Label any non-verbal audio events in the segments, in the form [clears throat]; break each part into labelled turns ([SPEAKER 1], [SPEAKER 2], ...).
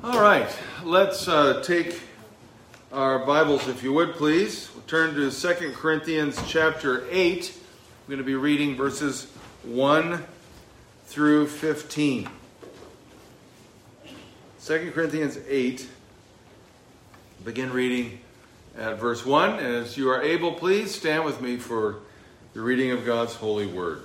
[SPEAKER 1] All right, let's uh, take our Bibles, if you would, please. We'll turn to 2 Corinthians chapter 8. I'm going to be reading verses 1 through 15. 2 Corinthians 8. Begin reading at verse 1. And as you are able, please stand with me for the reading of God's holy word.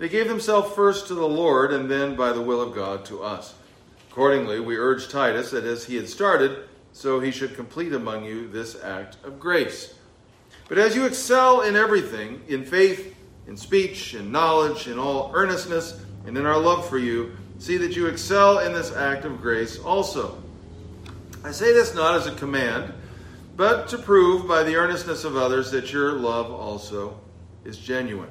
[SPEAKER 1] they gave themselves first to the Lord, and then, by the will of God, to us. Accordingly, we urge Titus that as he had started, so he should complete among you this act of grace. But as you excel in everything, in faith, in speech, in knowledge, in all earnestness, and in our love for you, see that you excel in this act of grace also. I say this not as a command, but to prove by the earnestness of others that your love also is genuine.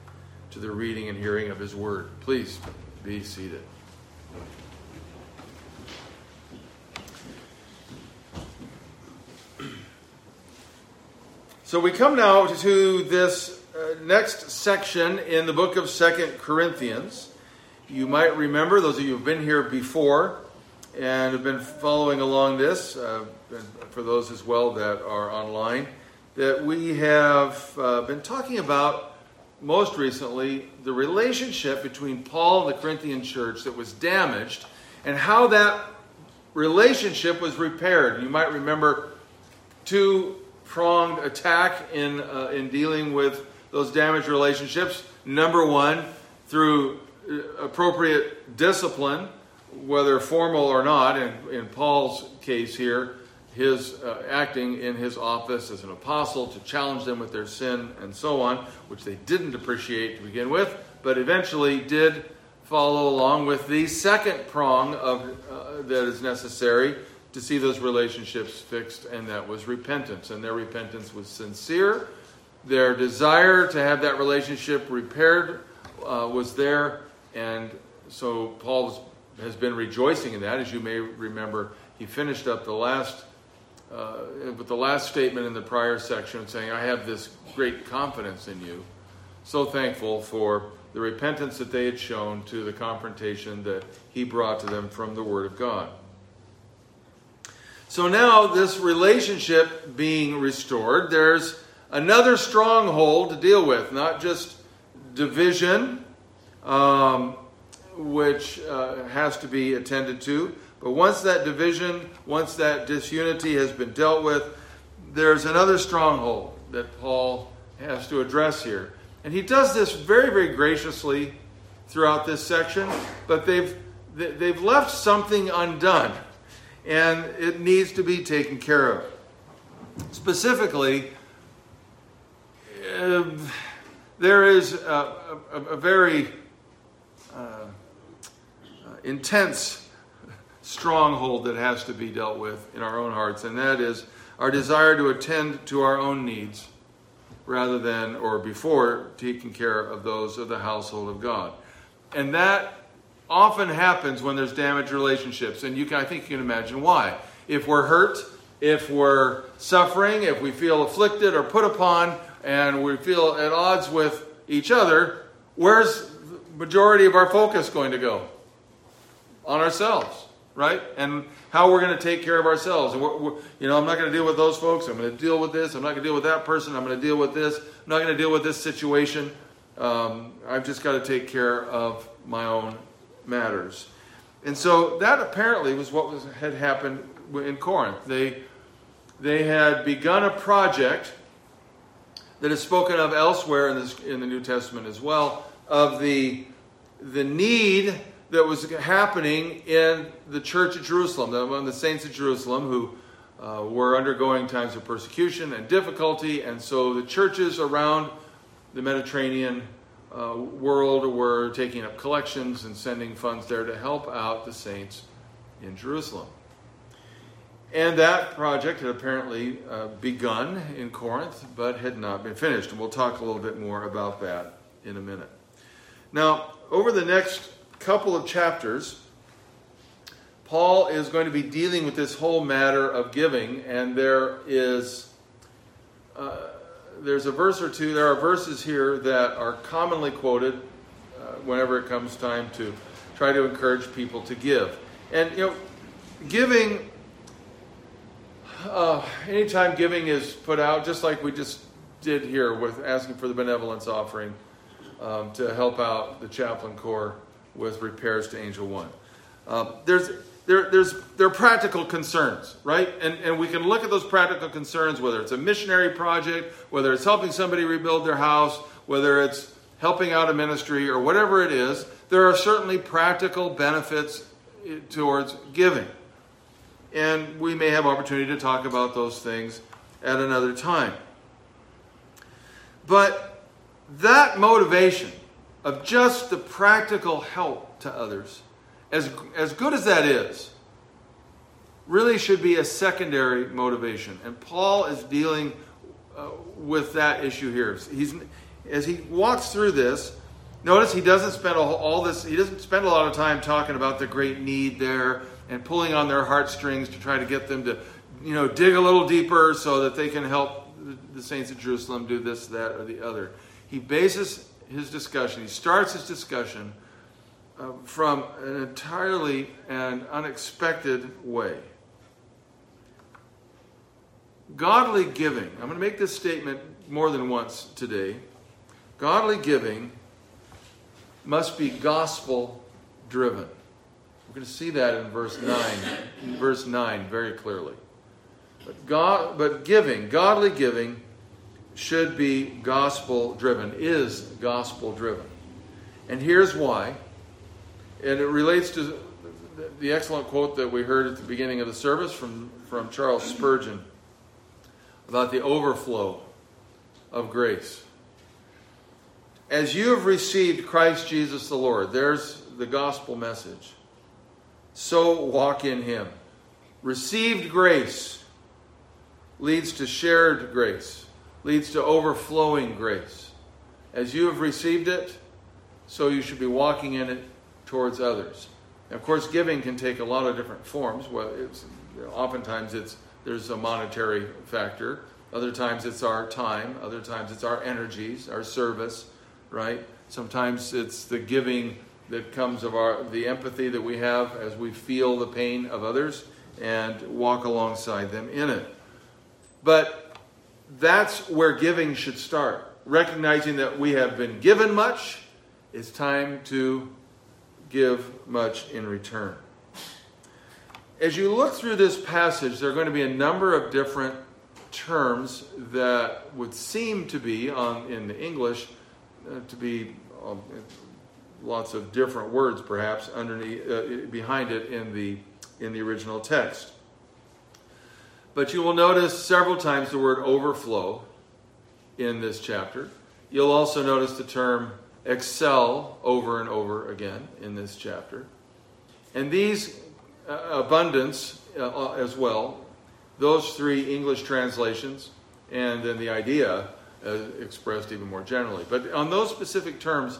[SPEAKER 1] to the reading and hearing of His Word. Please be seated. So we come now to this uh, next section in the book of Second Corinthians. You might remember, those of you who have been here before and have been following along this, uh, for those as well that are online, that we have uh, been talking about most recently, the relationship between Paul and the Corinthian church that was damaged and how that relationship was repaired. You might remember two pronged attack in, uh, in dealing with those damaged relationships. Number one, through uh, appropriate discipline, whether formal or not, and in Paul's case here, his uh, acting in his office as an apostle to challenge them with their sin and so on, which they didn't appreciate to begin with, but eventually did follow along with the second prong of uh, that is necessary to see those relationships fixed, and that was repentance. And their repentance was sincere. Their desire to have that relationship repaired uh, was there, and so Paul has been rejoicing in that. As you may remember, he finished up the last uh, with the last statement in the prior section saying, I have this great confidence in you. So thankful for the repentance that they had shown to the confrontation that he brought to them from the Word of God. So now, this relationship being restored, there's another stronghold to deal with, not just division, um, which uh, has to be attended to, but once that division, once that disunity has been dealt with, there's another stronghold that Paul has to address here. And he does this very, very graciously throughout this section, but they've, they've left something undone, and it needs to be taken care of. Specifically, uh, there is a, a, a very uh, uh intense stronghold that has to be dealt with in our own hearts, and that is our desire to attend to our own needs rather than or before taking care of those of the household of God. And that often happens when there's damaged relationships, and you can, I think you can imagine why. If we're hurt, if we're suffering, if we feel afflicted or put upon, and we feel at odds with each other, where's the majority of our focus going to go? On ourselves, right? And how we're going to take care of ourselves. And we're, we're, you know, I'm not going to deal with those folks. I'm going to deal with this. I'm not going to deal with that person. I'm going to deal with this. I'm not going to deal with this situation. Um, I've just got to take care of my own matters. And so that apparently was what was, had happened in Corinth. They, they had begun a project that is spoken of elsewhere in, this, in the New Testament as well of the, the need that was happening in the church at Jerusalem, among the saints of Jerusalem who uh, were undergoing times of persecution and difficulty. And so the churches around the Mediterranean uh, world were taking up collections and sending funds there to help out the saints in Jerusalem. And that project had apparently uh, begun in Corinth, but had not been finished. And we'll talk a little bit more about that in a minute. Now, over the next couple of chapters, Paul is going to be dealing with this whole matter of giving, and there is. Uh, there's a verse or two, there are verses here that are commonly quoted uh, whenever it comes time to try to encourage people to give. And, you know, giving, uh, anytime giving is put out, just like we just did here with asking for the benevolence offering um, to help out the chaplain corps with repairs to Angel One. Uh, there's there, there's, there are practical concerns, right? And, and we can look at those practical concerns, whether it's a missionary project, whether it's helping somebody rebuild their house, whether it's helping out a ministry, or whatever it is. There are certainly practical benefits towards giving. And we may have opportunity to talk about those things at another time. But that motivation of just the practical help to others as, as good as that is, really should be a secondary motivation. And Paul is dealing uh, with that issue here. He's, as he walks through this, notice he doesn't spend all, all this, he doesn't spend a lot of time talking about the great need there and pulling on their heartstrings to try to get them to, you know, dig a little deeper so that they can help the saints of Jerusalem do this, that, or the other. He bases his discussion, he starts his discussion uh, from an entirely and unexpected way. Godly giving, I'm going to make this statement more than once today. Godly giving must be gospel driven. We're going to see that in verse 9, in verse 9 very clearly. But God but giving, godly giving should be gospel driven, is gospel driven. And here's why. And it relates to the excellent quote that we heard at the beginning of the service from, from Charles Spurgeon about the overflow of grace. As you have received Christ Jesus the Lord, there's the gospel message. So walk in him. Received grace leads to shared grace, leads to overflowing grace. As you have received it, so you should be walking in it towards others. of course, giving can take a lot of different forms. Well, it's, oftentimes it's there's a monetary factor. Other times it's our time. Other times it's our energies, our service, right? Sometimes it's the giving that comes of our the empathy that we have as we feel the pain of others and walk alongside them in it. But that's where giving should start. Recognizing that we have been given much, it's time to give much in return. As you look through this passage, there are going to be a number of different terms that would seem to be on in the English uh, to be um, lots of different words, perhaps underneath uh, behind it in the in the original text. But you will notice several times the word overflow in this chapter. You'll also notice the term excel over and over again in this chapter. And these uh, abundance uh, uh, as well, those three English translations, and then the idea uh, expressed even more generally. But on those specific terms,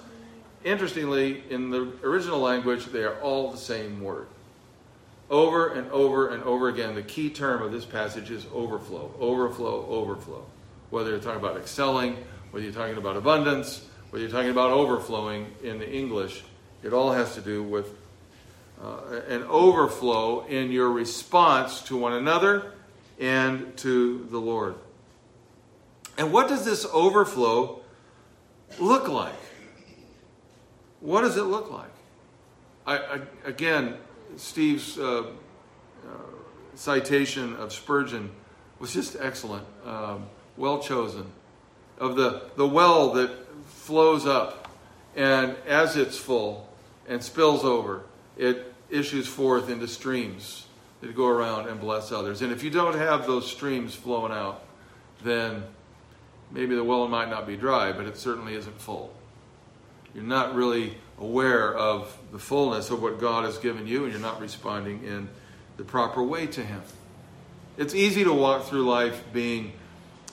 [SPEAKER 1] interestingly, in the original language, they are all the same word. Over and over and over again, the key term of this passage is overflow, overflow, overflow. Whether you're talking about excelling, whether you're talking about abundance, whether you're talking about overflowing in the English, it all has to do with uh, an overflow in your response to one another and to the Lord. And what does this overflow look like? What does it look like? I, I, again, Steve's uh, uh, citation of Spurgeon was just excellent, um, well chosen. Of the, the well that flows up, and as it's full and spills over, it issues forth into streams that go around and bless others. And if you don't have those streams flowing out, then maybe the well might not be dry, but it certainly isn't full. You're not really aware of the fullness of what God has given you, and you're not responding in the proper way to Him. It's easy to walk through life being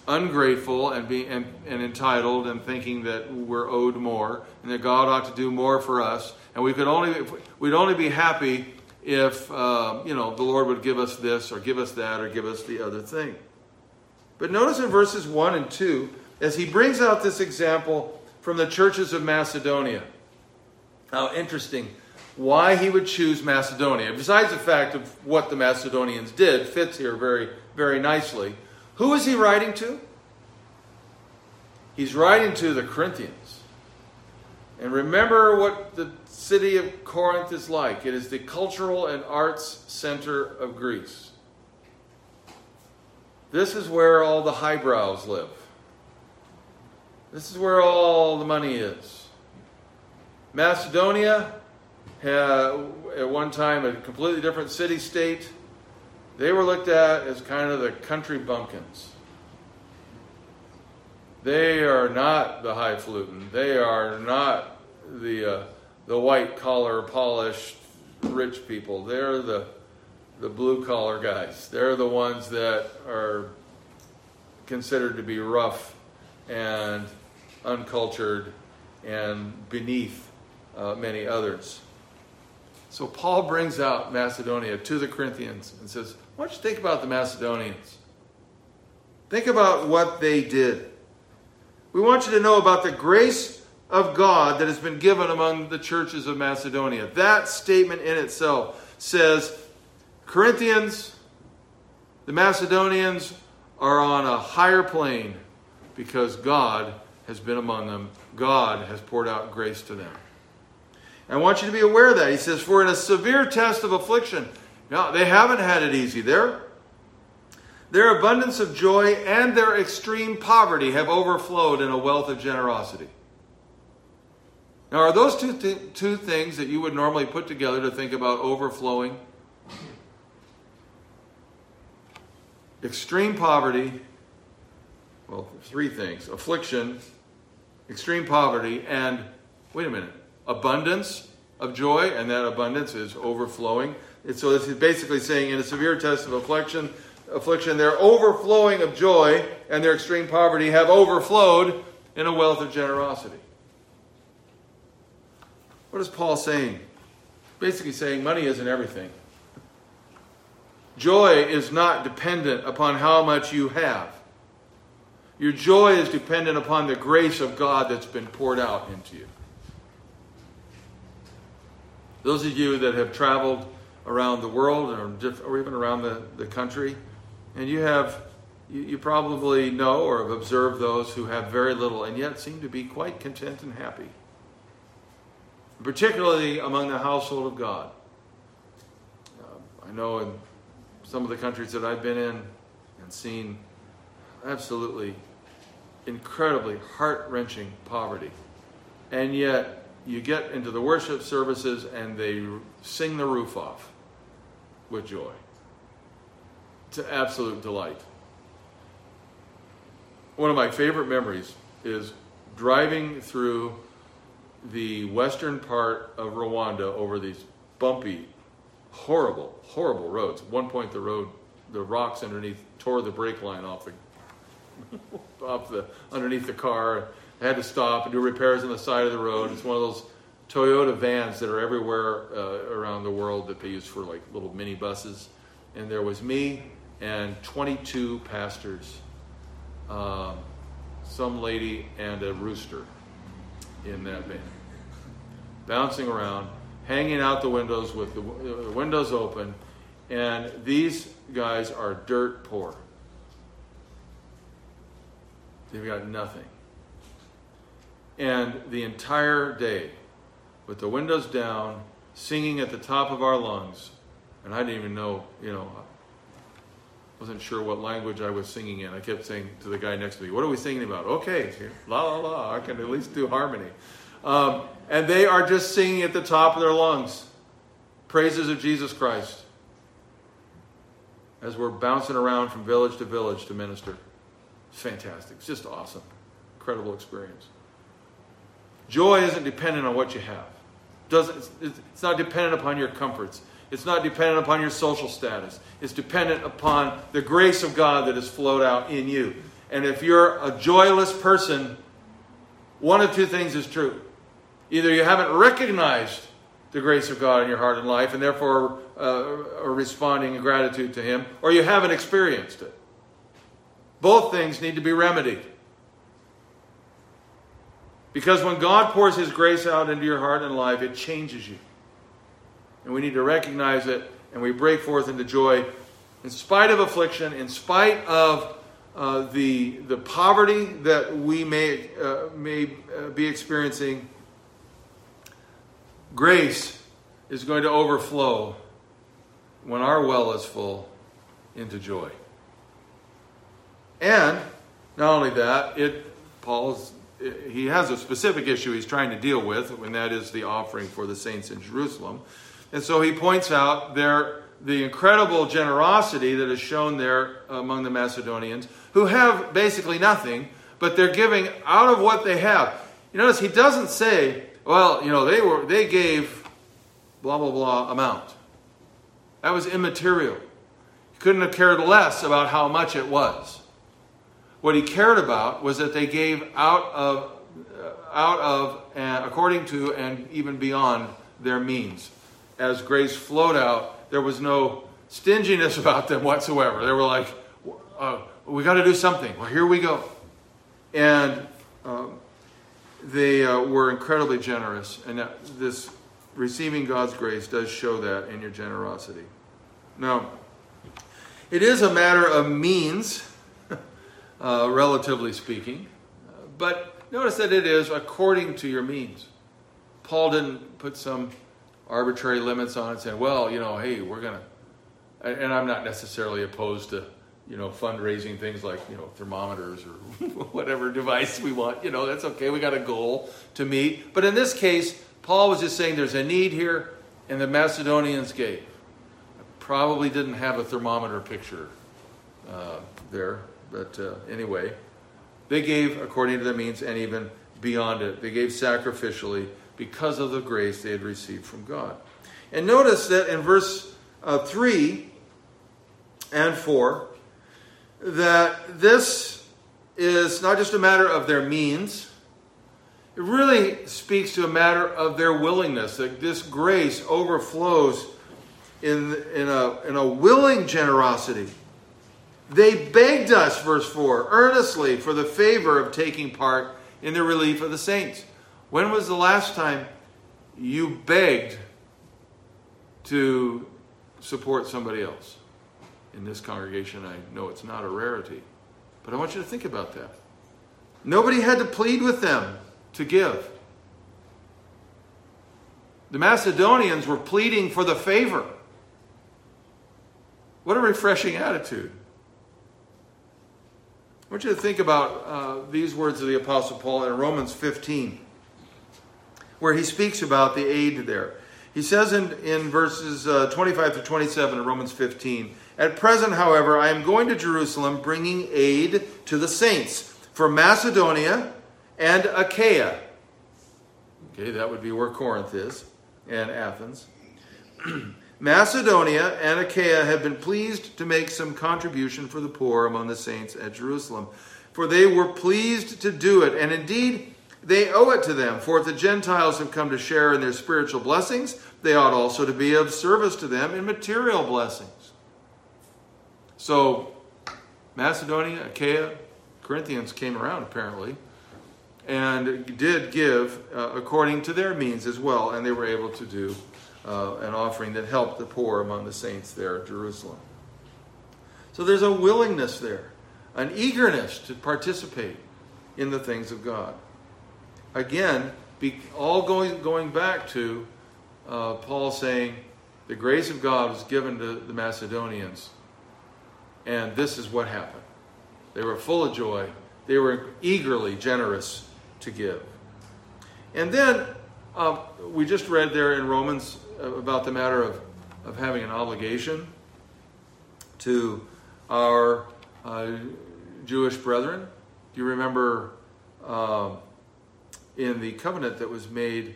[SPEAKER 1] ungrateful and, being and, and entitled and thinking that we're owed more and that God ought to do more for us, and we could only we'd only be happy if uh, you know the Lord would give us this or give us that or give us the other thing. But notice in verses 1 and 2, as he brings out this example from the churches of Macedonia, how interesting why he would choose Macedonia. Besides the fact of what the Macedonians did, fits here very, very nicely. Who is he writing to? He's writing to the Corinthians. And remember what the city of Corinth is like it is the cultural and arts center of Greece. This is where all the highbrows live. This is where all the money is. Macedonia had, at one time, a completely different city state. They were looked at as kind of the country bumpkins. They are not the highfalutin. They are not the, uh, the white collar, polished, rich people. They're the the blue collar guys. They're the ones that are considered to be rough and uncultured and beneath uh, many others. So Paul brings out Macedonia to the Corinthians and says, Why don't you think about the Macedonians? Think about what they did. We want you to know about the grace of God that has been given among the churches of Macedonia. That statement in itself says Corinthians, the Macedonians are on a higher plane because God has been among them. God has poured out grace to them. I want you to be aware of that. He says, For in a severe test of affliction, now they haven't had it easy. Their, their abundance of joy and their extreme poverty have overflowed in a wealth of generosity. Now, are those two, th- two things that you would normally put together to think about overflowing? extreme poverty, well, three things affliction, extreme poverty, and wait a minute, abundance of joy, and that abundance is overflowing. And so this is basically saying in a severe test of affliction, affliction, their overflowing of joy and their extreme poverty have overflowed in a wealth of generosity. What is Paul saying? Basically saying money isn't everything. Joy is not dependent upon how much you have. Your joy is dependent upon the grace of God that's been poured out into you. Those of you that have traveled around the world or, or even around the, the country, and you have you, you probably know or have observed those who have very little and yet seem to be quite content and happy. Particularly among the household of God. Uh, I know in some of the countries that I've been in and seen absolutely incredibly heart wrenching poverty. And yet, you get into the worship services and they sing the roof off with joy. An absolute delight. One of my favorite memories is driving through the western part of Rwanda over these bumpy horrible, horrible roads. At one point, the road, the rocks underneath tore the brake line off the, [laughs] the underneath the car. I had to stop and do repairs on the side of the road. It's one of those Toyota vans that are everywhere uh, around the world that they use for like little mini buses. And there was me and 22 pastors, um, some lady, and a rooster in that van, bouncing around, hanging out the windows with the, the windows open. And these guys are dirt poor. They've got nothing. And the entire day, with the windows down, singing at the top of our lungs, and I didn't even know, you know, I wasn't sure what language I was singing in. I kept saying to the guy next to me, What are we singing about? Okay, la la la, I can at least do harmony. Um, and they are just singing at the top of their lungs praises of Jesus Christ as we're bouncing around from village to village to minister. It's fantastic. It's just awesome. Incredible experience. Joy isn't dependent on what you have. Doesn't, it's not dependent upon your comforts. It's not dependent upon your social status. It's dependent upon the grace of God that has flowed out in you. And if you're a joyless person, one of two things is true. Either you haven't recognized the grace of God in your heart and life, and therefore uh, are responding in gratitude to Him, or you haven't experienced it. Both things need to be remedied. Because when God pours His grace out into your heart and life, it changes you. And we need to recognize it, and we break forth into joy in spite of affliction, in spite of uh, the, the poverty that we may, uh, may uh, be experiencing. Grace is going to overflow when our well is full into joy. And not only that, it Paul's he has a specific issue he's trying to deal with, and that is the offering for the saints in Jerusalem. And so he points out their the incredible generosity that is shown there among the Macedonians, who have basically nothing, but they're giving out of what they have. You notice he doesn't say, well, you know, they were they gave blah blah blah amount. That was immaterial. He couldn't have cared less about how much it was. What he cared about was that they gave out of, uh, out of, and according to, and even beyond their means. As grace flowed out, there was no stinginess [laughs] about them whatsoever. They were like, uh, "We got to do something." Well, here we go, and um, they uh, were incredibly generous. And that, this receiving God's grace does show that in your generosity. Now, it is a matter of means uh, relatively speaking. But notice that it is according to your means. Paul didn't put some arbitrary limits on it, saying, well, you know, hey, we're going to. And I'm not necessarily opposed to, you know, fundraising things like, you know, thermometers or [laughs] whatever device we want. You know, that's okay. We got a goal to meet. But in this case, Paul was just saying there's a need here, and the Macedonians gave. Probably didn't have a thermometer picture uh, there. But uh, anyway, they gave according to their means and even beyond it. They gave sacrificially because of the grace they had received from God. And notice that in verse uh, 3 and 4, that this is not just a matter of their means, it really speaks to a matter of their willingness, that this grace overflows in, in, a, in a willing generosity. They begged us, verse 4, earnestly for the favor of taking part in the relief of the saints. When was the last time you begged to support somebody else? In this congregation, I know it's not a rarity, but I want you to think about that. Nobody had to plead with them to give. The Macedonians were pleading for the favor. What a refreshing attitude. I want you to think about uh, these words of the Apostle Paul in Romans 15, where he speaks about the aid there. He says in, in verses uh, 25 to 27 of Romans 15, At present, however, I am going to Jerusalem bringing aid to the saints for Macedonia and Achaia. Okay, that would be where Corinth is and Athens. [clears throat] Macedonia and Achaia have been pleased to make some contribution for the poor among the saints at Jerusalem, for they were pleased to do it. And indeed, They owe it to them, for if the Gentiles have come to share in their spiritual blessings, they ought also to be of service to them in material blessings. So, Macedonia, Achaia, Corinthians came around apparently and did give uh, according to their means as well, and they were able to do uh, an offering that helped the poor among the saints there at Jerusalem. So there's a willingness there, an eagerness to participate in the things of God. Again, be, all going, going back to uh, Paul saying, the grace of God was given to the Macedonians, and this is what happened. They were full of joy, they were eagerly generous to give. And then uh, we just read there in Romans about the matter of, of having an obligation to our uh, Jewish brethren. Do you remember uh, in the covenant that was made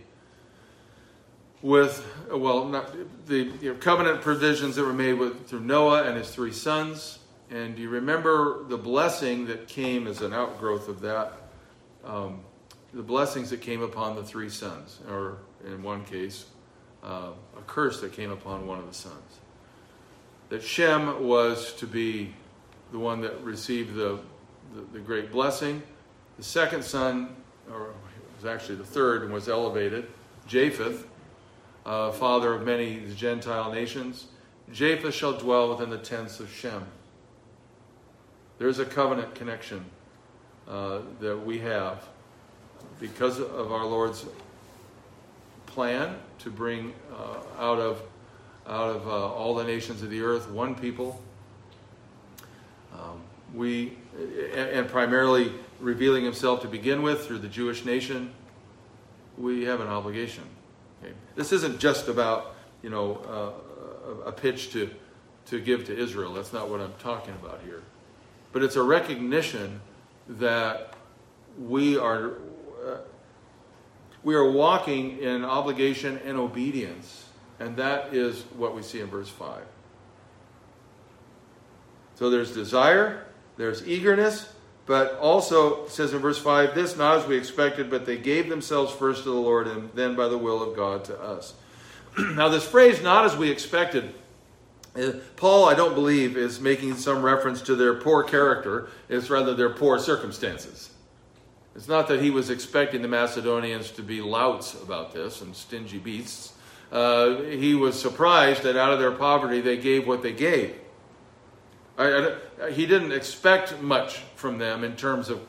[SPEAKER 1] with, well, not, the you know, covenant provisions that were made with through Noah and his three sons? And do you remember the blessing that came as an outgrowth of that? Um, the blessings that came upon the three sons, or in one case, uh, a curse that came upon one of the sons. That Shem was to be the one that received the, the, the great blessing. The second son, or it was actually the third, and was elevated, Japheth, uh, father of many Gentile nations. Japheth shall dwell within the tents of Shem. There's a covenant connection uh, that we have because of our Lord's plan to bring uh, out of out of uh, all the nations of the earth one people. Um, we and, and primarily revealing Himself to begin with through the Jewish nation. We have an obligation. Okay? This isn't just about you know uh, a pitch to to give to Israel. That's not what I'm talking about here. But it's a recognition that we are uh, we are walking in obligation and obedience. And that is what we see in verse 5. So there's desire, there's eagerness, but also says in verse 5 this not as we expected, but they gave themselves first to the Lord and then by the will of God to us. [clears throat] now, this phrase, not as we expected, uh, Paul, I don't believe, is making some reference to their poor character. It's rather their poor circumstances. It's not that he was expecting the Macedonians to be louts about this and stingy beasts. Uh, he was surprised that out of their poverty they gave what they gave. I, I, he didn't expect much from them in terms of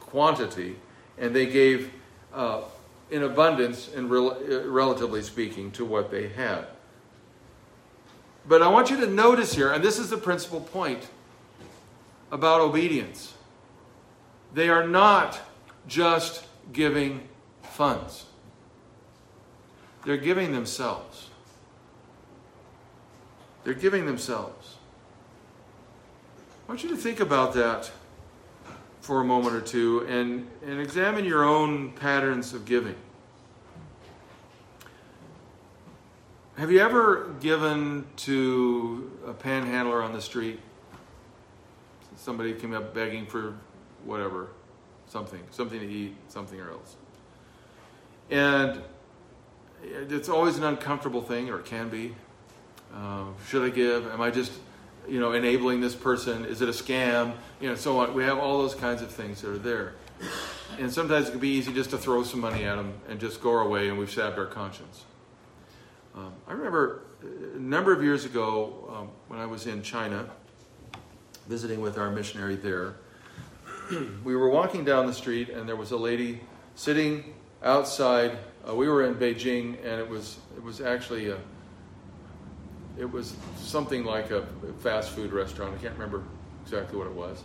[SPEAKER 1] quantity, and they gave uh, in abundance, rel- uh, relatively speaking, to what they had. But I want you to notice here, and this is the principal point about obedience. They are not just giving funds, they're giving themselves. They're giving themselves. I want you to think about that for a moment or two and, and examine your own patterns of giving. Have you ever given to a panhandler on the street? Somebody came up begging for whatever something, something to eat, something or else. And it's always an uncomfortable thing, or it can be. Uh, should I give? Am I just, you know, enabling this person? Is it a scam? You know, so on. We have all those kinds of things that are there. And sometimes it can be easy just to throw some money at them and just go our way, and we've stabbed our conscience. Um, I remember a number of years ago um, when I was in China, visiting with our missionary there [clears throat] we were walking down the street, and there was a lady sitting outside. Uh, we were in Beijing, and it was it was actually a it was something like a fast food restaurant. I can't remember exactly what it was.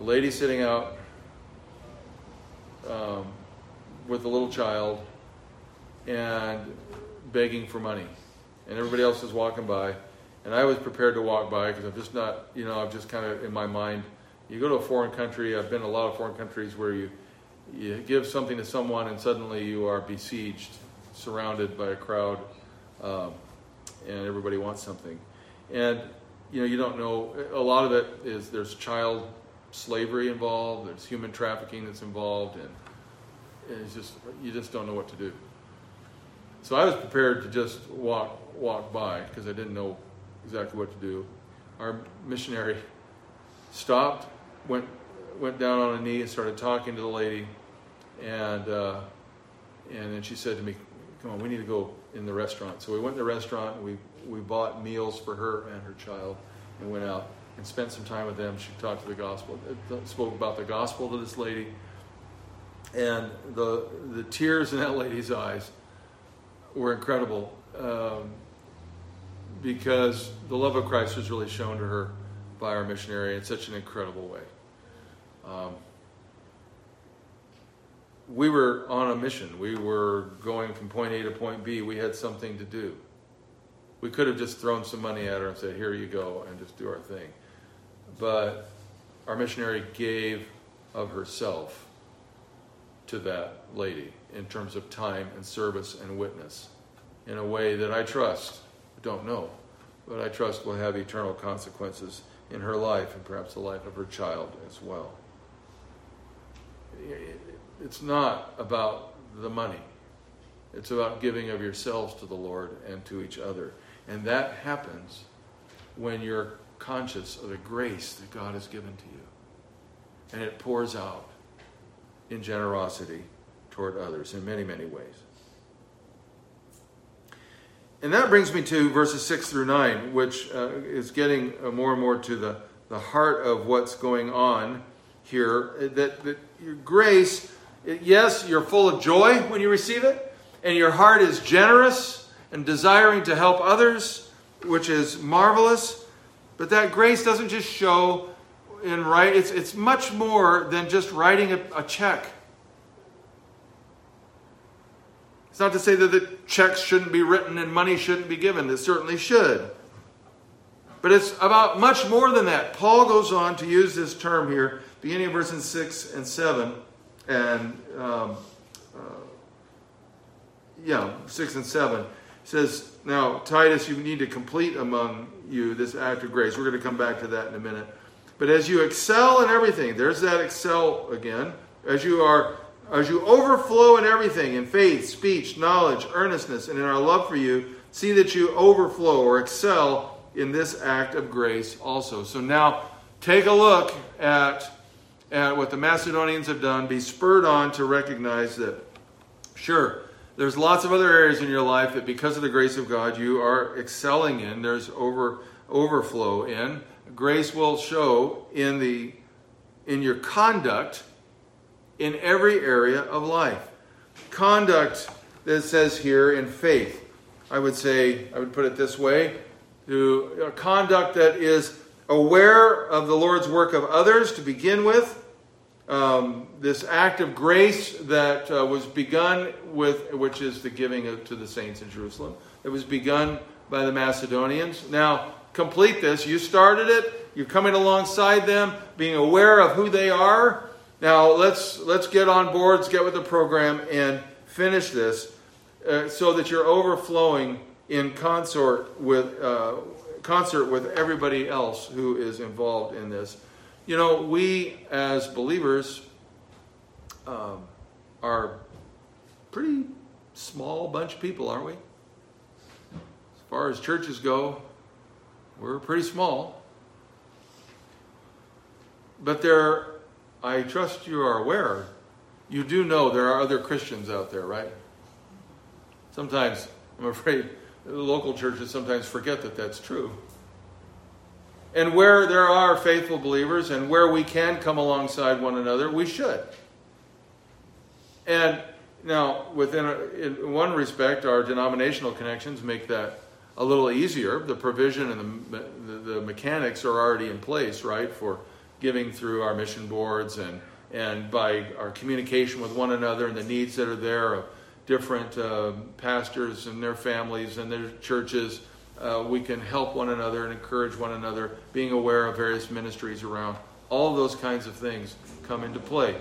[SPEAKER 1] A lady sitting out um, with a little child and begging for money, and everybody else was walking by, and I was prepared to walk by because I'm just not, you know, I'm just kind of in my mind you go to a foreign country, I've been in a lot of foreign countries where you, you give something to someone and suddenly you are besieged, surrounded by a crowd, um, and everybody wants something. And, you know, you don't know, a lot of it is there's child slavery involved, there's human trafficking that's involved, and it's just you just don't know what to do. So I was prepared to just walk walk by because I didn't know exactly what to do. Our missionary stopped, went went down on a knee and started talking to the lady, and uh, and then she said to me, "Come on, we need to go in the restaurant." So we went in the restaurant. And we we bought meals for her and her child, and went out and spent some time with them. She talked to the gospel, uh, spoke about the gospel to this lady, and the the tears in that lady's eyes were incredible um, because the love of Christ was really shown to her by our missionary in such an incredible way. Um, we were on a mission. We were going from point A to point B. We had something to do. We could have just thrown some money at her and said, Here you go, and just do our thing. But our missionary gave of herself to that lady in terms of time and service and witness in a way that I trust, don't know, but I trust will have eternal consequences in her life and perhaps the life of her child as well. It's not about the money. It's about giving of yourselves to the Lord and to each other. And that happens when you're conscious of the grace that God has given to you. And it pours out in generosity toward others in many, many ways. And that brings me to verses 6 through 9, which uh, is getting uh, more and more to the, the heart of what's going on here. That, that your grace, yes, you're full of joy when you receive it, and your heart is generous and desiring to help others, which is marvelous. But that grace doesn't just show in right, it's, it's much more than just writing a, a check. It's not to say that the checks shouldn't be written and money shouldn't be given. It certainly should. But it's about much more than that. Paul goes on to use this term here, beginning of verses 6 and 7. And, um, uh, yeah, 6 and 7. He says, Now, Titus, you need to complete among you this act of grace. We're going to come back to that in a minute. But as you excel in everything, there's that excel again. As you are as you overflow in everything, in faith, speech, knowledge, earnestness, and in our love for you, see that you overflow or excel in this act of grace also. So now take a look at, at what the Macedonians have done. Be spurred on to recognize that, sure, there's lots of other areas in your life that because of the grace of God you are excelling in. There's over, overflow in. Grace will show in the in your conduct in every area of life. Conduct that says here in faith. I would say, I would put it this way to a conduct that is aware of the Lord's work of others to begin with. Um, this act of grace that uh, was begun with, which is the giving of, to the saints in Jerusalem, it was begun by the Macedonians. Now, complete this. You started it. You're coming alongside them, being aware of who they are, now let's let's get on board, let's get with the program and finish this, uh, so that you're overflowing in consort with uh, concert with everybody else who is involved in this. You know, we as believers um, are pretty small bunch of people, aren't we? As far as churches go, we're pretty small. But there I trust you are aware, you do know there are other Christians out there, right? Sometimes, I'm afraid, local churches sometimes forget that that's true. And where there are faithful believers and where we can come alongside one another, we should. And now, within a, in one respect, our denominational connections make that a little easier. The provision and the, the, the mechanics are already in place, right, for giving through our mission boards and, and by our communication with one another and the needs that are there of different uh, pastors and their families and their churches. Uh, we can help one another and encourage one another, being aware of various ministries around. All those kinds of things come into play.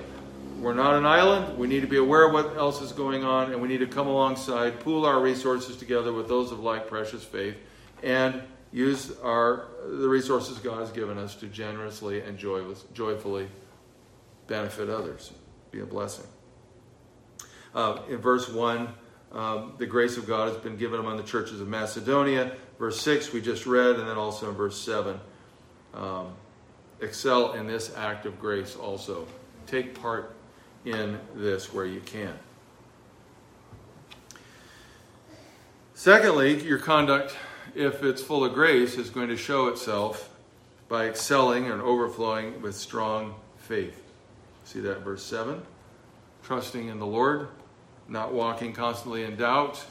[SPEAKER 1] We're not an island. We need to be aware of what else is going on, and we need to come alongside, pool our resources together with those of like precious faith, and use our the resources God has given us to generously and joyless, joyfully benefit others, be a blessing. Uh, in verse 1, um, the grace of God has been given among the churches of Macedonia. Verse 6, we just read, and then also in verse 7, um, excel in this act of grace also. Take part in this where you can. Secondly, your conduct, if it's full of grace, is going to show itself by excelling and overflowing with strong faith. See that verse 7? Trusting in the Lord, not walking constantly in doubt,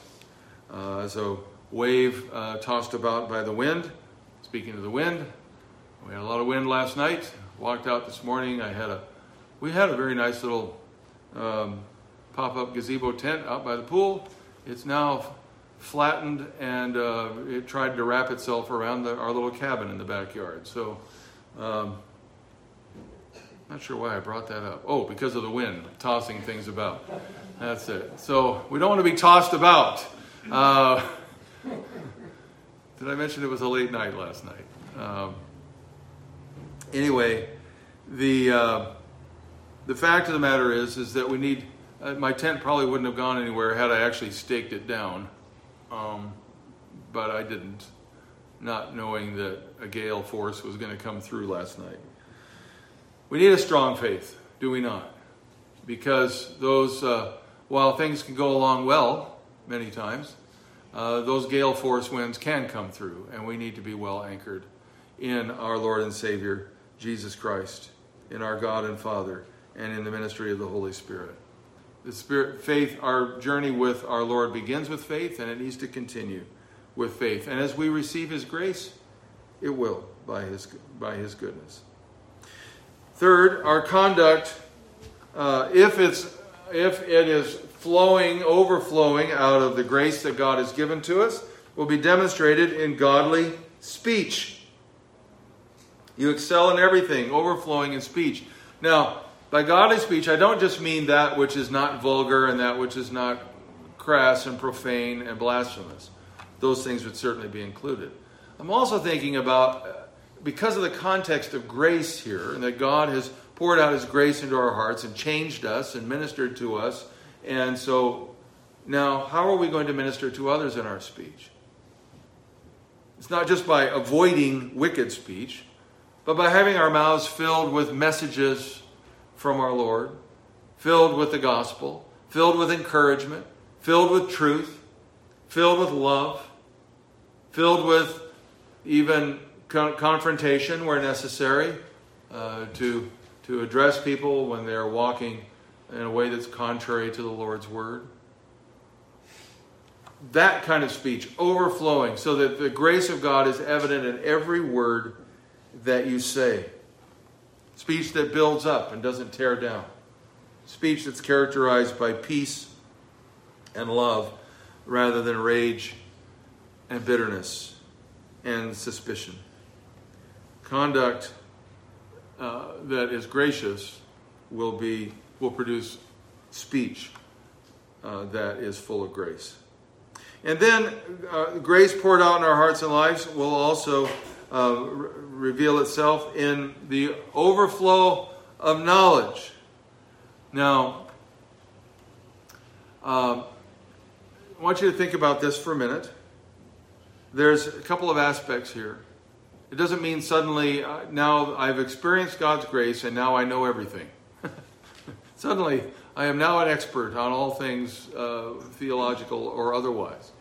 [SPEAKER 1] uh, a wave uh, tossed about by the wind. Speaking of the wind, we had a lot of wind last night. Walked out this morning. I had a, we had a very nice little um, pop-up gazebo tent out by the pool. It's now flattened and uh, it tried to wrap itself around the, our little cabin in the backyard. So, um, not sure why I brought that up. Oh, because of the wind tossing things about. That's it. So we don't want to be tossed about. Uh, did I mention it was a late night last night? Um, anyway, the uh, the fact of the matter is is that we need. Uh, my tent probably wouldn't have gone anywhere had I actually staked it down um, but I didn't, not knowing that a gale force was going to come through last night. We need a strong faith, do we not? Because those, uh, while things can go along well many times, uh, those gale force winds can come through, and we need to be well anchored in our Lord and Savior, Jesus Christ, in our God and Father, and in the ministry of the Holy Spirit. The spirit faith our journey with our lord begins with faith and it needs to continue with faith. And as we receive his grace it will by his by his goodness. Third our conduct uh, if it's if it is flowing overflowing out of the grace that god has given to us will be demonstrated in godly speech you excel in everything overflowing in speech now by godly speech, I don't just mean that which is not vulgar and that which is not crass and profane and blasphemous. Those things would certainly be included. I'm also thinking about, uh, because of the context of grace here, and that God has poured out His grace into our hearts and changed us and ministered to us. And so now, how are we going to minister to others in our speech? It's not just by avoiding wicked speech, but by having our mouths filled with messages from our Lord, filled with the gospel, filled with encouragement, filled with truth, filled with love, filled with even con- confrontation where necessary, uh, to, to address people when they're walking in a way that's contrary to the Lord's word. That kind of speech overflowing so that the grace of God is evident in every word that you say. Speech that builds up and doesn't tear down. Speech that's characterized by peace and love rather than rage and bitterness and suspicion. Conduct uh, that is gracious will be will produce speech uh, that is full of grace. And then uh, grace poured out in our hearts and lives will also uh, re- reveal itself in the overflow of knowledge. Now, um, I want you to think about this for a minute. There's a couple of aspects here. It doesn't mean suddenly uh, now I've experienced God's grace and now I know everything. Suddenly I am now an expert on all things uh, theological or otherwise.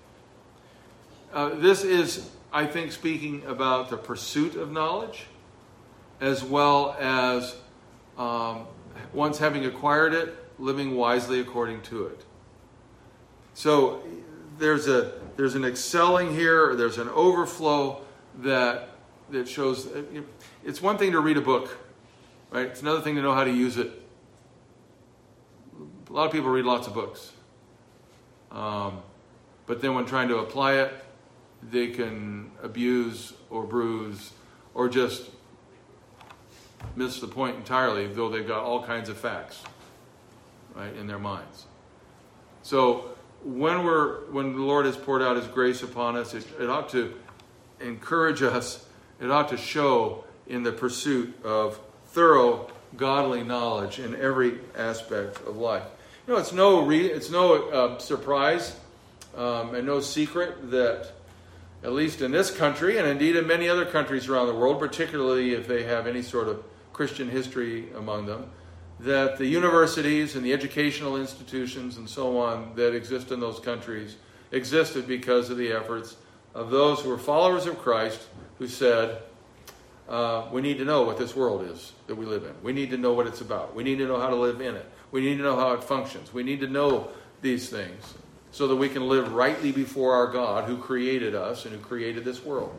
[SPEAKER 1] Uh, this is I think, speaking about the pursuit of knowledge, as well as um, once having acquired it, living wisely according to it. So there's a there's an excelling here, there's an overflow that that shows. It's one thing to read a book, right? It's another thing to know how to use it. A lot of people read lots of books, um, but then when trying to apply it, they can abuse or bruise or just miss the point entirely, though they've got all kinds of facts right in their minds. So when we're when the Lord has poured out His grace upon us, it, it ought to encourage us, it ought to show in the pursuit of thorough godly knowledge in every aspect of life. Know, it's no, re- it's no uh, surprise um, and no secret that, at least in this country, and indeed in many other countries around the world, particularly if they have any sort of Christian history among them, that the universities and the educational institutions and so on that exist in those countries existed because of the efforts of those who were followers of Christ who said, uh, we need to know what this world is that we live in. We need to know what it's about. We need to know how to live in it. We need to know how it functions. We need to know these things so that we can live rightly before our God who created us and who created this world.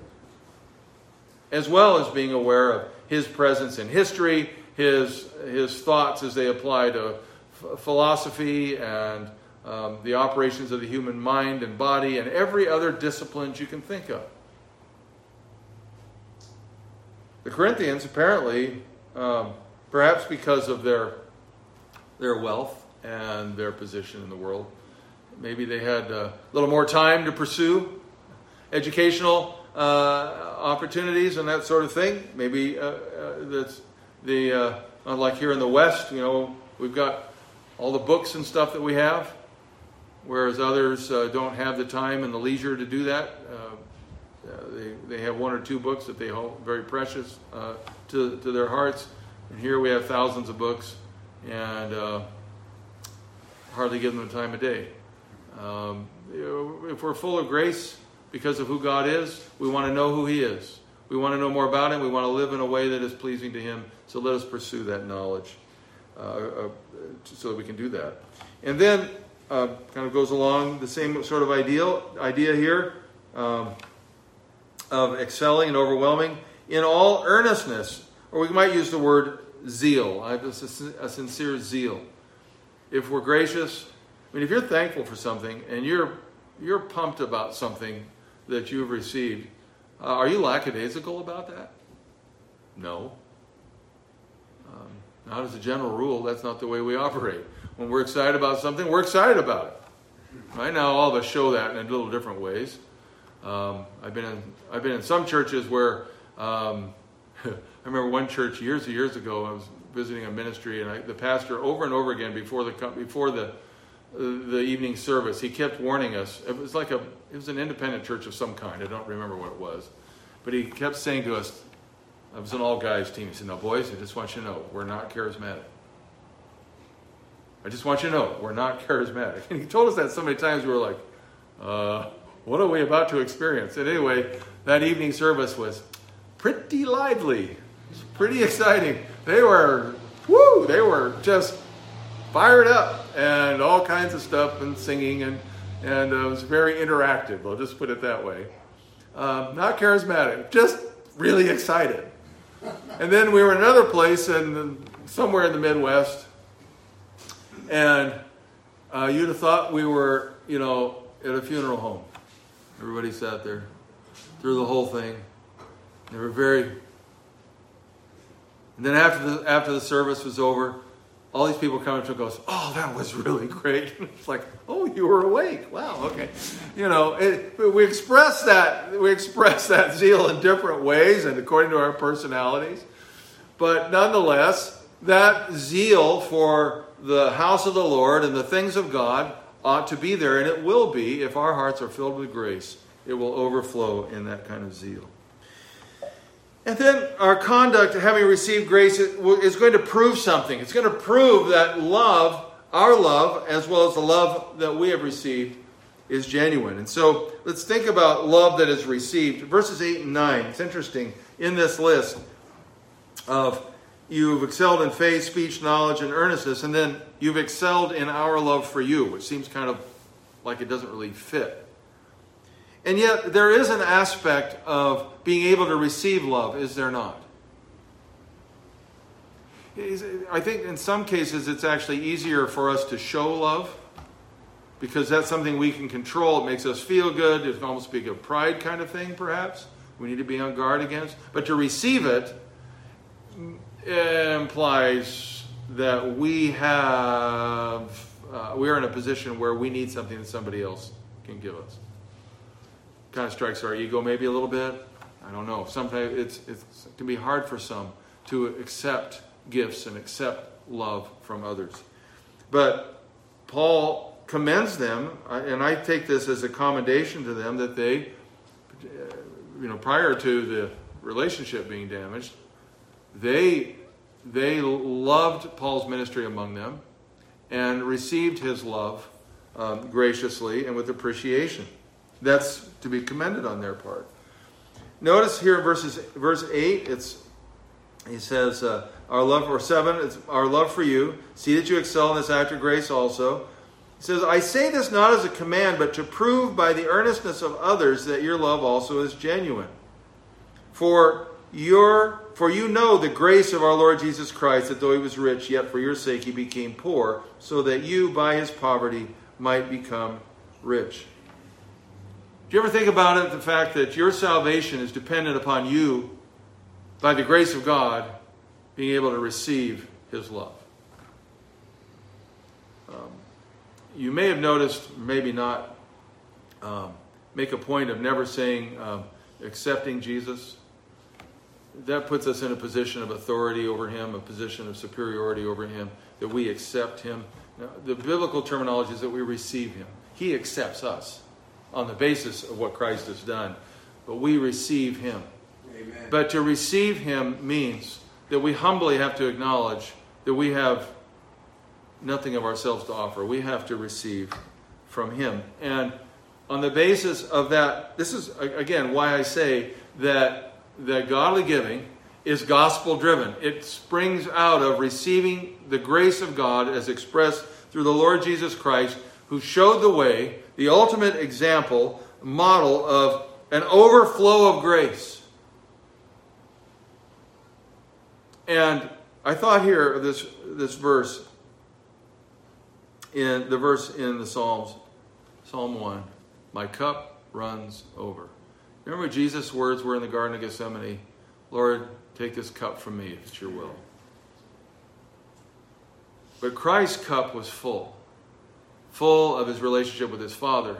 [SPEAKER 1] As well as being aware of his presence in history, his, his thoughts as they apply to f- philosophy and um, the operations of the human mind and body and every other discipline you can think of. The Corinthians apparently, um, perhaps because of their their wealth and their position in the world, maybe they had a little more time to pursue educational uh, opportunities and that sort of thing. Maybe uh, uh, that's the uh, unlike here in the West, you know, we've got all the books and stuff that we have, whereas others uh, don't have the time and the leisure to do that. Uh, they, they have one or two books that they hold very precious uh, to, to their hearts. And here we have thousands of books and uh, hardly give them the time of day. Um, if we're full of grace because of who God is, we want to know who He is. We want to know more about Him. We want to live in a way that is pleasing to Him. So let us pursue that knowledge uh, uh so that we can do that. And then, uh, kind of goes along the same sort of ideal idea here. Um, of excelling and overwhelming in all earnestness, or we might use the word zeal. I have a, sincere zeal. If we're gracious, I mean, if you're thankful for something and you're you're pumped about something that you've received, uh, are you lackadaisical about that? No. Um, not as a general rule, that's not the way we operate. When we're excited about something, we're excited about it. Right now, all of us show that in a little different ways. Um, I've been in I've been in some churches where um, [laughs] I remember one church years and years ago. I was visiting a ministry, and I, the pastor over and over again before the before the the evening service, he kept warning us. It was like a it was an independent church of some kind. I don't remember what it was, but he kept saying to us, "I was an all guys team." He said, "No, boys, I just want you to know we're not charismatic." I just want you to know we're not charismatic. [laughs] And he told us that so many times we were like, uh, what are we about to experience? And anyway, that evening service was pretty lively, pretty exciting. They were, woo, they were just fired up and all kinds of stuff and singing and and it was very interactive. I'll just put it that way. Um, not charismatic, just really excited. And then we were in another place and somewhere in the Midwest, and uh, you'd have thought we were, you know, at a funeral home. Everybody sat there through the whole thing. They were very. And then after the after the service was over, all these people come up to us. Oh, that was really great. [laughs] it's like, oh, you were awake. Wow. Okay. You know, it, we express that we express that [laughs] zeal in different ways and according to our personalities, but nonetheless, that zeal for the house of the Lord and the things of God ought to be there, and it will be if our hearts are filled with grace. It will overflow in that kind of zeal. And then our conduct, having received grace, is going to prove something. It's going to prove that love, our love, as well as the love that we have received, is genuine. And so let's think about love that is received. Verses 8 and 9. It's interesting in this list of you've excelled in faith, speech, knowledge, and earnestness, and then you've excelled in our love for you, which seems kind of like it doesn't really fit. And yet, there is an aspect of being able to receive love, is there not? I think in some cases it's actually easier for us to show love because that's something we can control. It makes us feel good. It can almost be a pride kind of thing, perhaps. We need to be on guard against. But to receive it implies that we have uh, we are in a position where we need something that somebody else can give us. Kind of strikes our ego maybe a little bit. I don't know. Sometimes it's, it's, it can be hard for some to accept gifts and accept love from others. But Paul commends them, and I take this as a commendation to them that they, you know, prior to the relationship being damaged, they they loved Paul's ministry among them and received his love um, graciously and with appreciation. That's to be commended on their part. Notice here verses, verse 8, it's, he says, uh, Our love, or 7, it's our love for you. See that you excel in this act of grace also. He says, I say this not as a command, but to prove by the earnestness of others that your love also is genuine. For your for you know the grace of our Lord Jesus Christ, that though he was rich, yet for your sake he became poor, so that you by his poverty might become rich. Do you ever think about it, the fact that your salvation is dependent upon you, by the grace of God, being able to receive his love? Um, you may have noticed, maybe not, um, make a point of never saying um, accepting Jesus that puts us in a position of authority over him, a position of superiority over him, that we accept him. Now, the biblical terminology is that we receive him. He accepts us on the basis of what Christ has done, but we receive him. Amen. But to receive him means that we humbly have to acknowledge that we have nothing of ourselves to offer. We have to receive from him. And on the basis of that, this is again why I say that that godly giving is gospel driven. It springs out of receiving the grace of God as expressed through the Lord Jesus Christ, who showed the way, the ultimate example, model of an overflow of grace. And I thought here of this, this verse in the verse in the Psalms, Psalm 1 My cup runs over. Remember Jesus' words were in the Garden of Gethsemane Lord, take this cup from me if it's your will. But Christ's cup was full, full of his relationship with his Father,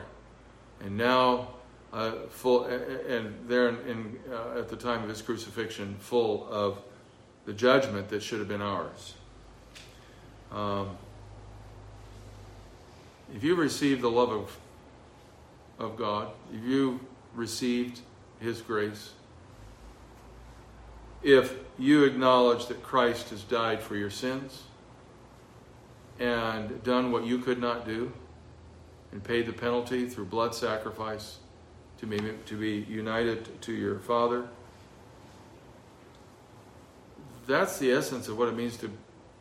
[SPEAKER 1] and now uh, full, and there in, uh, at the time of his crucifixion, full of the judgment that should have been ours. Um, if you receive the love of, of God, if you received His grace, if you acknowledge that Christ has died for your sins and done what you could not do and paid the penalty through blood sacrifice to be, to be united to your Father, that's the essence of what it means to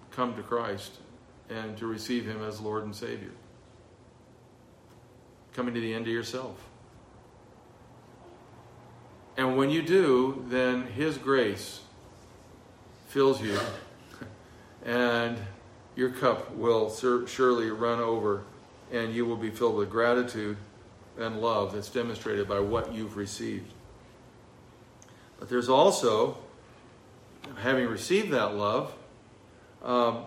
[SPEAKER 1] come to Christ and to receive Him as Lord and Savior. Coming to the end of yourself. And when you do, then His grace fills you, and your cup will sur- surely run over, and you will be filled with gratitude and love that's demonstrated by what you've received. But there's also, having received that love, um,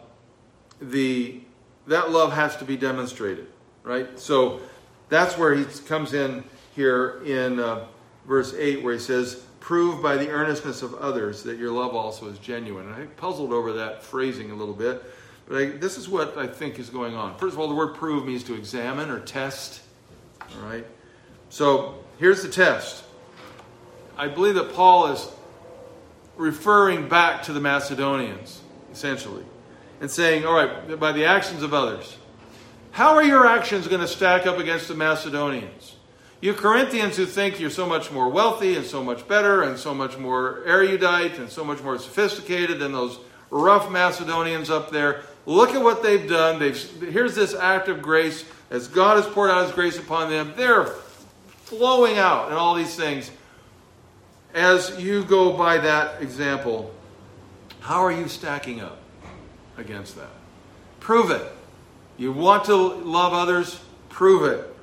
[SPEAKER 1] the that love has to be demonstrated, right? So that's where he comes in here in. Uh, verse 8, where he says, Prove by the earnestness of others that your love also is genuine. And I puzzled over that phrasing a little bit, but this is what I think is going on. First of all, the word prove means to examine or test. All right? So here's the test. I believe that Paul is referring back to the Macedonians, essentially, and saying, all right, by the actions of others, how are your actions going to stack up against the Macedonians? You Corinthians who think you're so much more wealthy and so much better and so much more erudite and so much more sophisticated than those rough Macedonians up there, look at what they've done. They've, here's this act of grace as God has poured out His grace upon them. They're flowing out and all these things. As you go by that example, how are you stacking up against that? Prove it. You want to love others? Prove it.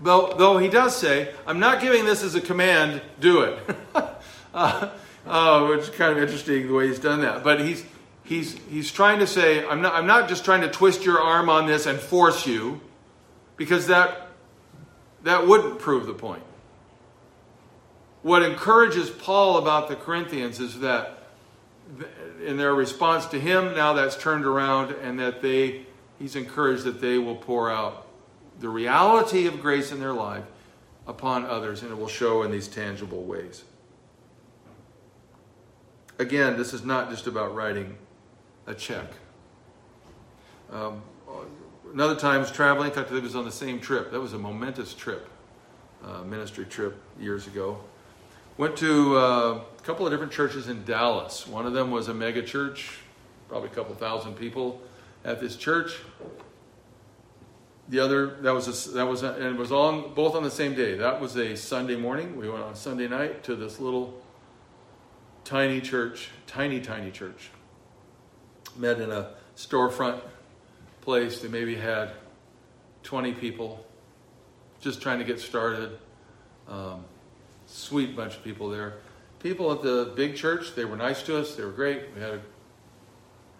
[SPEAKER 1] Though, though he does say, I'm not giving this as a command, do it. [laughs] uh, uh, which is kind of interesting the way he's done that. But he's, he's, he's trying to say, I'm not, I'm not just trying to twist your arm on this and force you, because that, that wouldn't prove the point. what encourages Paul about the Corinthians is that in their response to him, now that's turned around, and that they, he's encouraged that they will pour out the reality of grace in their life upon others, and it will show in these tangible ways. Again, this is not just about writing a check. Um, another time I was traveling. In fact, it was on the same trip. That was a momentous trip, uh, ministry trip years ago. Went to uh, a couple of different churches in Dallas. One of them was a mega church, probably a couple thousand people at this church. The other that was a, that was a, and it was on both on the same day. That was a Sunday morning. We went on Sunday night to this little tiny church, tiny tiny church. Met in a storefront place. They maybe had 20 people just trying to get started. Um, sweet bunch of people there. People at the big church, they were nice to us. They were great. We had a,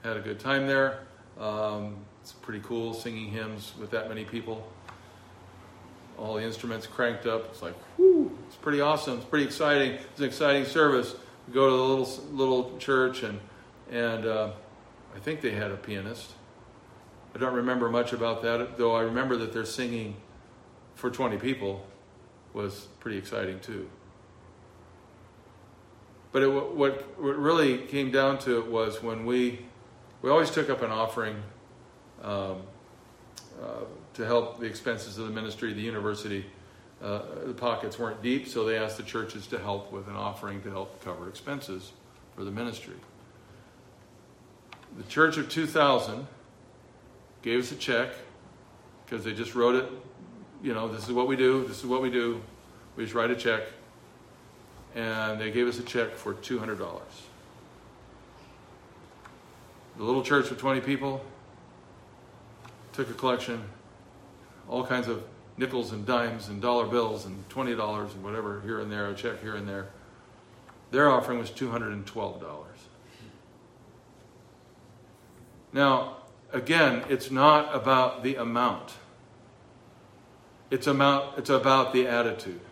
[SPEAKER 1] had a good time there. Um, it's pretty cool singing hymns with that many people. All the instruments cranked up. It's like, whoo, it's pretty awesome. It's pretty exciting. It's an exciting service. We go to the little little church, and and uh, I think they had a pianist. I don't remember much about that, though I remember that they're singing for 20 people was pretty exciting too. But it, what, what really came down to it was when we, we always took up an offering um, uh, to help the expenses of the ministry, the university. Uh, the pockets weren't deep, so they asked the churches to help with an offering to help cover expenses for the ministry. The Church of 2000 gave us a check because they just wrote it you know, this is what we do, this is what we do. We just write a check. And they gave us a check for $200. The little church with 20 people took a collection, all kinds of nickels and dimes and dollar bills and $20 and whatever here and there, a check here and there. Their offering was $212. Now, again, it's not about the amount. It's about, it's about the attitude.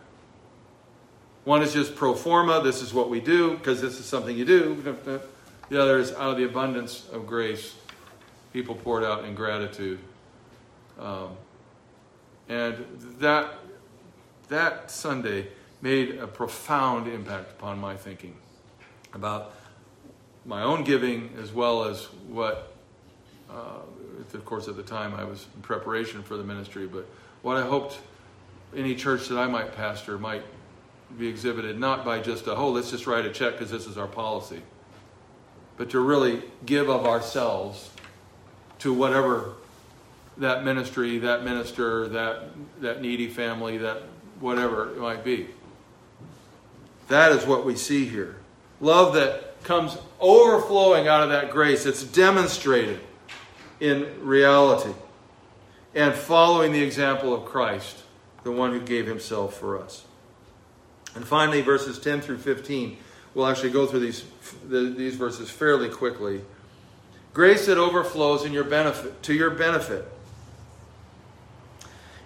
[SPEAKER 1] One is just pro forma, this is what we do, because this is something you do. The other is out of the abundance of grace, people poured out in gratitude. Um, and that, that Sunday made a profound impact upon my thinking about my own giving as well as what, Uh, of course, at the time I was in preparation for the ministry, but what I hoped any church that I might pastor might be exhibited not by just a, oh, let's just write a check because this is our policy, but to really give of ourselves to whatever that ministry, that minister, that, that needy family, that whatever it might be. That is what we see here. Love that comes overflowing out of that grace. It's demonstrated in reality and following the example of Christ, the one who gave himself for us. And finally, verses 10 through 15. We'll actually go through these, these verses fairly quickly. Grace that overflows in your benefit, to your benefit.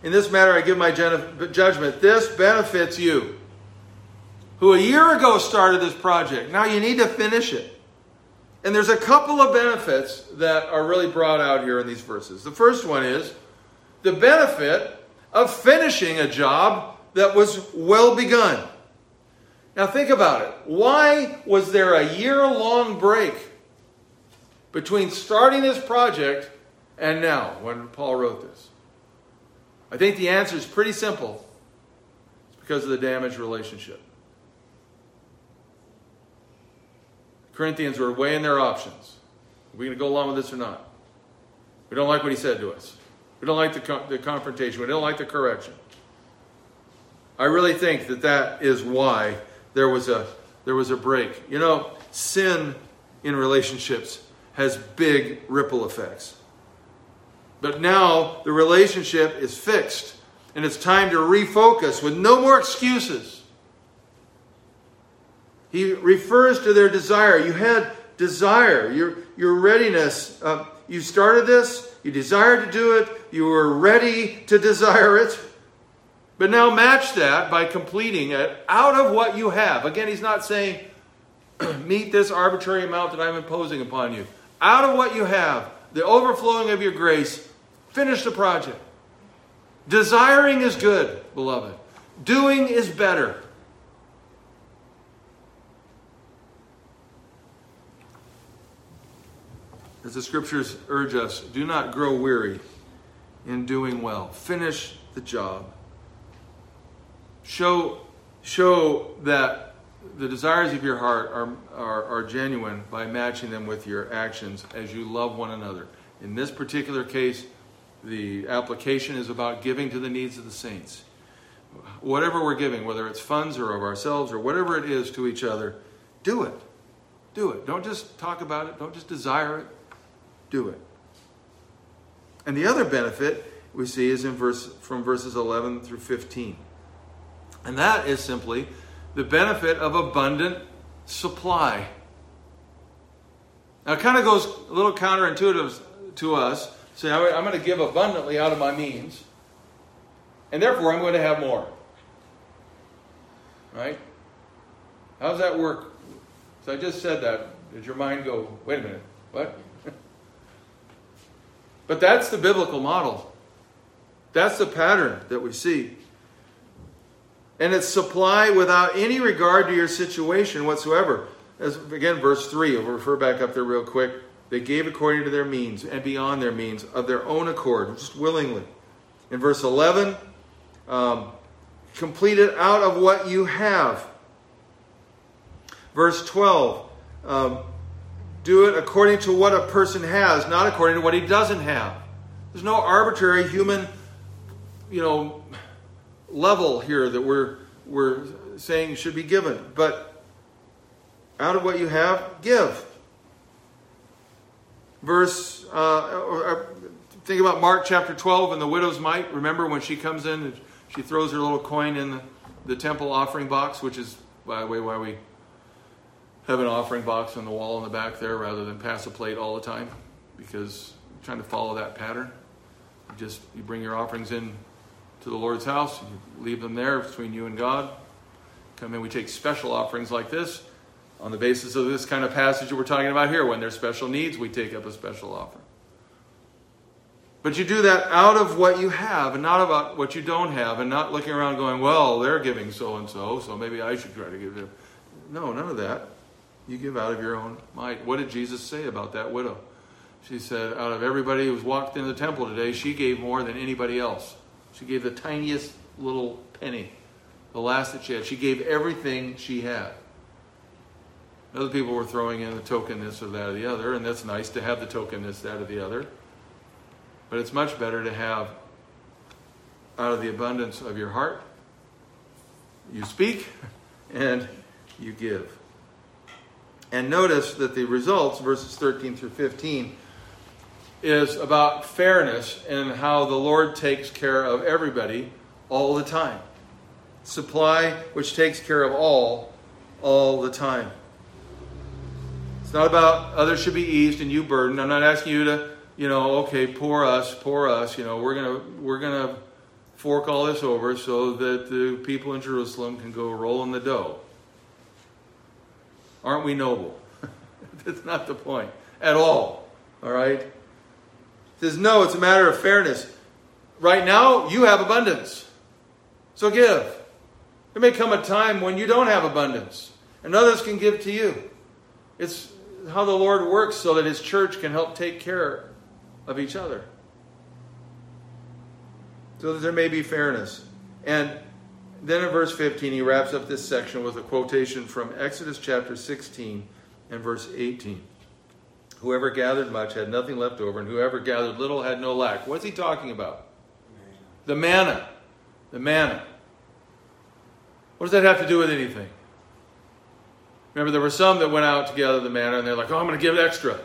[SPEAKER 1] In this matter, I give my judgment. This benefits you, who a year ago started this project. Now you need to finish it. And there's a couple of benefits that are really brought out here in these verses. The first one is the benefit of finishing a job that was well begun. Now, think about it. Why was there a year long break between starting this project and now, when Paul wrote this? I think the answer is pretty simple it's because of the damaged relationship. Corinthians were weighing their options. Are we going to go along with this or not? We don't like what he said to us. We don't like the, the confrontation. We don't like the correction. I really think that that is why there was a there was a break. You know, sin in relationships has big ripple effects. But now the relationship is fixed and it's time to refocus with no more excuses. He refers to their desire. You had desire, your, your readiness. Uh, you started this, you desired to do it, you were ready to desire it. But now match that by completing it out of what you have. Again, he's not saying, [clears throat] meet this arbitrary amount that I'm imposing upon you. Out of what you have, the overflowing of your grace, finish the project. Desiring is good, beloved. Doing is better. As the scriptures urge us, do not grow weary in doing well. Finish the job. Show, show that the desires of your heart are, are, are genuine by matching them with your actions as you love one another. In this particular case, the application is about giving to the needs of the saints. Whatever we're giving, whether it's funds or of ourselves or whatever it is to each other, do it. Do it. Don't just talk about it, don't just desire it, do it. And the other benefit we see is in verse from verses 11 through 15. And that is simply the benefit of abundant supply. Now, it kind of goes a little counterintuitive to us. Say, I'm going to give abundantly out of my means, and therefore I'm going to have more. Right? How does that work? So I just said that. Did your mind go, wait a minute, what? But that's the biblical model. That's the pattern that we see. And it's supply without any regard to your situation whatsoever. As again, verse 3, I'll refer back up there real quick. They gave according to their means and beyond their means of their own accord, just willingly. In verse 11, um, complete it out of what you have. Verse 12, um, do it according to what a person has, not according to what he doesn't have. There's no arbitrary human, you know, level here that we're, we're saying should be given. But out of what you have, give. Verse, uh, think about Mark chapter 12 and the widow's mite. Remember when she comes in and she throws her little coin in the, the temple offering box, which is, by the way, why we have an offering box on the wall in the back there rather than pass a plate all the time because I'm trying to follow that pattern. You just you bring your offerings in to the Lord's house. You leave them there between you and God. Come in, we take special offerings like this on the basis of this kind of passage that we're talking about here. When there's special needs, we take up a special offering. But you do that out of what you have and not about what you don't have and not looking around going, well, they're giving so and so, so maybe I should try to give them. No, none of that. You give out of your own might. What did Jesus say about that widow? She said, out of everybody who's walked into the temple today, she gave more than anybody else. She gave the tiniest little penny, the last that she had. She gave everything she had. Other people were throwing in the token this or that or the other, and that's nice to have the token this, that, or the other. But it's much better to have out of the abundance of your heart, you speak [laughs] and you give. And notice that the results, verses 13 through 15, is about fairness and how the Lord takes care of everybody all the time. Supply which takes care of all, all the time. It's not about others should be eased and you burdened. I'm not asking you to, you know, okay, poor us, poor us. You know, we're gonna we're gonna fork all this over so that the people in Jerusalem can go roll in the dough. Aren't we noble? [laughs] That's not the point at all. All right says, no, it's a matter of fairness. Right now, you have abundance. So give. There may come a time when you don't have abundance, and others can give to you. It's how the Lord works so that His church can help take care of each other. So that there may be fairness. And then in verse 15, he wraps up this section with a quotation from Exodus chapter 16 and verse 18. Whoever gathered much had nothing left over, and whoever gathered little had no lack. What's he talking about? The manna. The manna. What does that have to do with anything? Remember, there were some that went out to gather the manna, and they're like, oh, I'm going to give extra.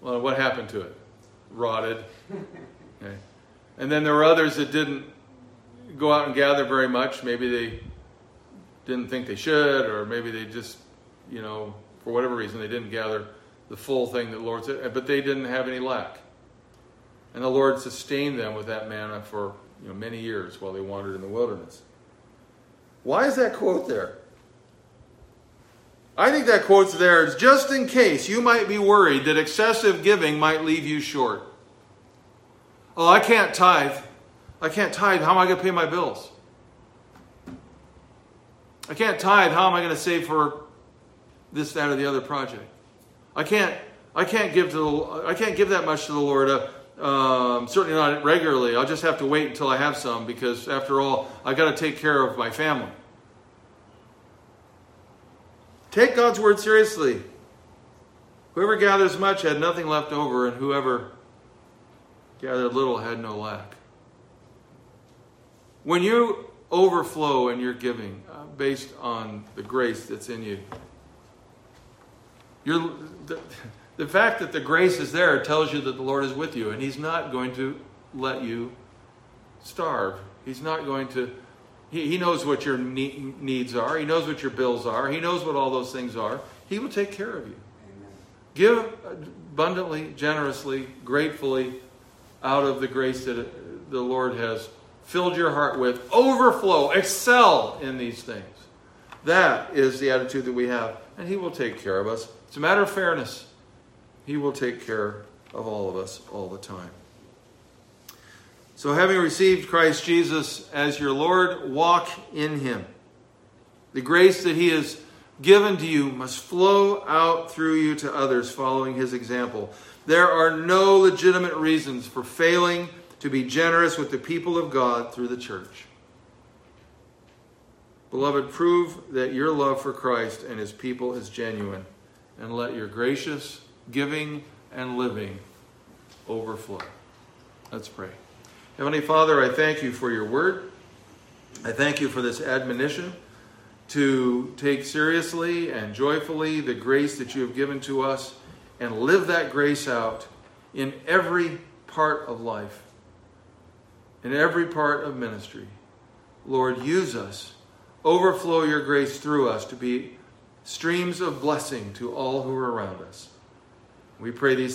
[SPEAKER 1] Well, what happened to it? Rotted. [laughs] Okay. And then there were others that didn't go out and gather very much. Maybe they didn't think they should, or maybe they just, you know, for whatever reason, they didn't gather the full thing that the Lord said, but they didn't have any lack. And the Lord sustained them with that manna for you know, many years while they wandered in the wilderness. Why is that quote there? I think that quote's there just in case you might be worried that excessive giving might leave you short. Oh, I can't tithe. I can't tithe. How am I going to pay my bills? I can't tithe. How am I going to save for this, that, or the other project? I can't. I can't give to the. I can't give that much to the Lord. Uh, um, certainly not regularly. I'll just have to wait until I have some because, after all, I got to take care of my family. Take God's word seriously. Whoever gathers much had nothing left over, and whoever gathered little had no lack. When you overflow in your giving uh, based on the grace that's in you, you're, the, the fact that the grace is there tells you that the Lord is with you, and He's not going to let you starve. He's not going to he, he knows what your needs are. He knows what your bills are. He knows what all those things are. He will take care of you. Amen. Give abundantly, generously, gratefully out of the grace that the Lord has filled your heart with. Overflow, excel in these things. That is the attitude that we have. And He will take care of us. It's a matter of fairness. He will take care of all of us all the time. So, having received Christ Jesus as your Lord, walk in him. The grace that he has given to you must flow out through you to others following his example. There are no legitimate reasons for failing to be generous with the people of God through the church. Beloved, prove that your love for Christ and his people is genuine, and let your gracious giving and living overflow. Let's pray. Heavenly Father, I thank you for your word. I thank you for this admonition to take seriously and joyfully the grace that you have given to us and live that grace out in every part of life, in every part of ministry. Lord, use us. Overflow your grace through us to be streams of blessing to all who are around us. We pray these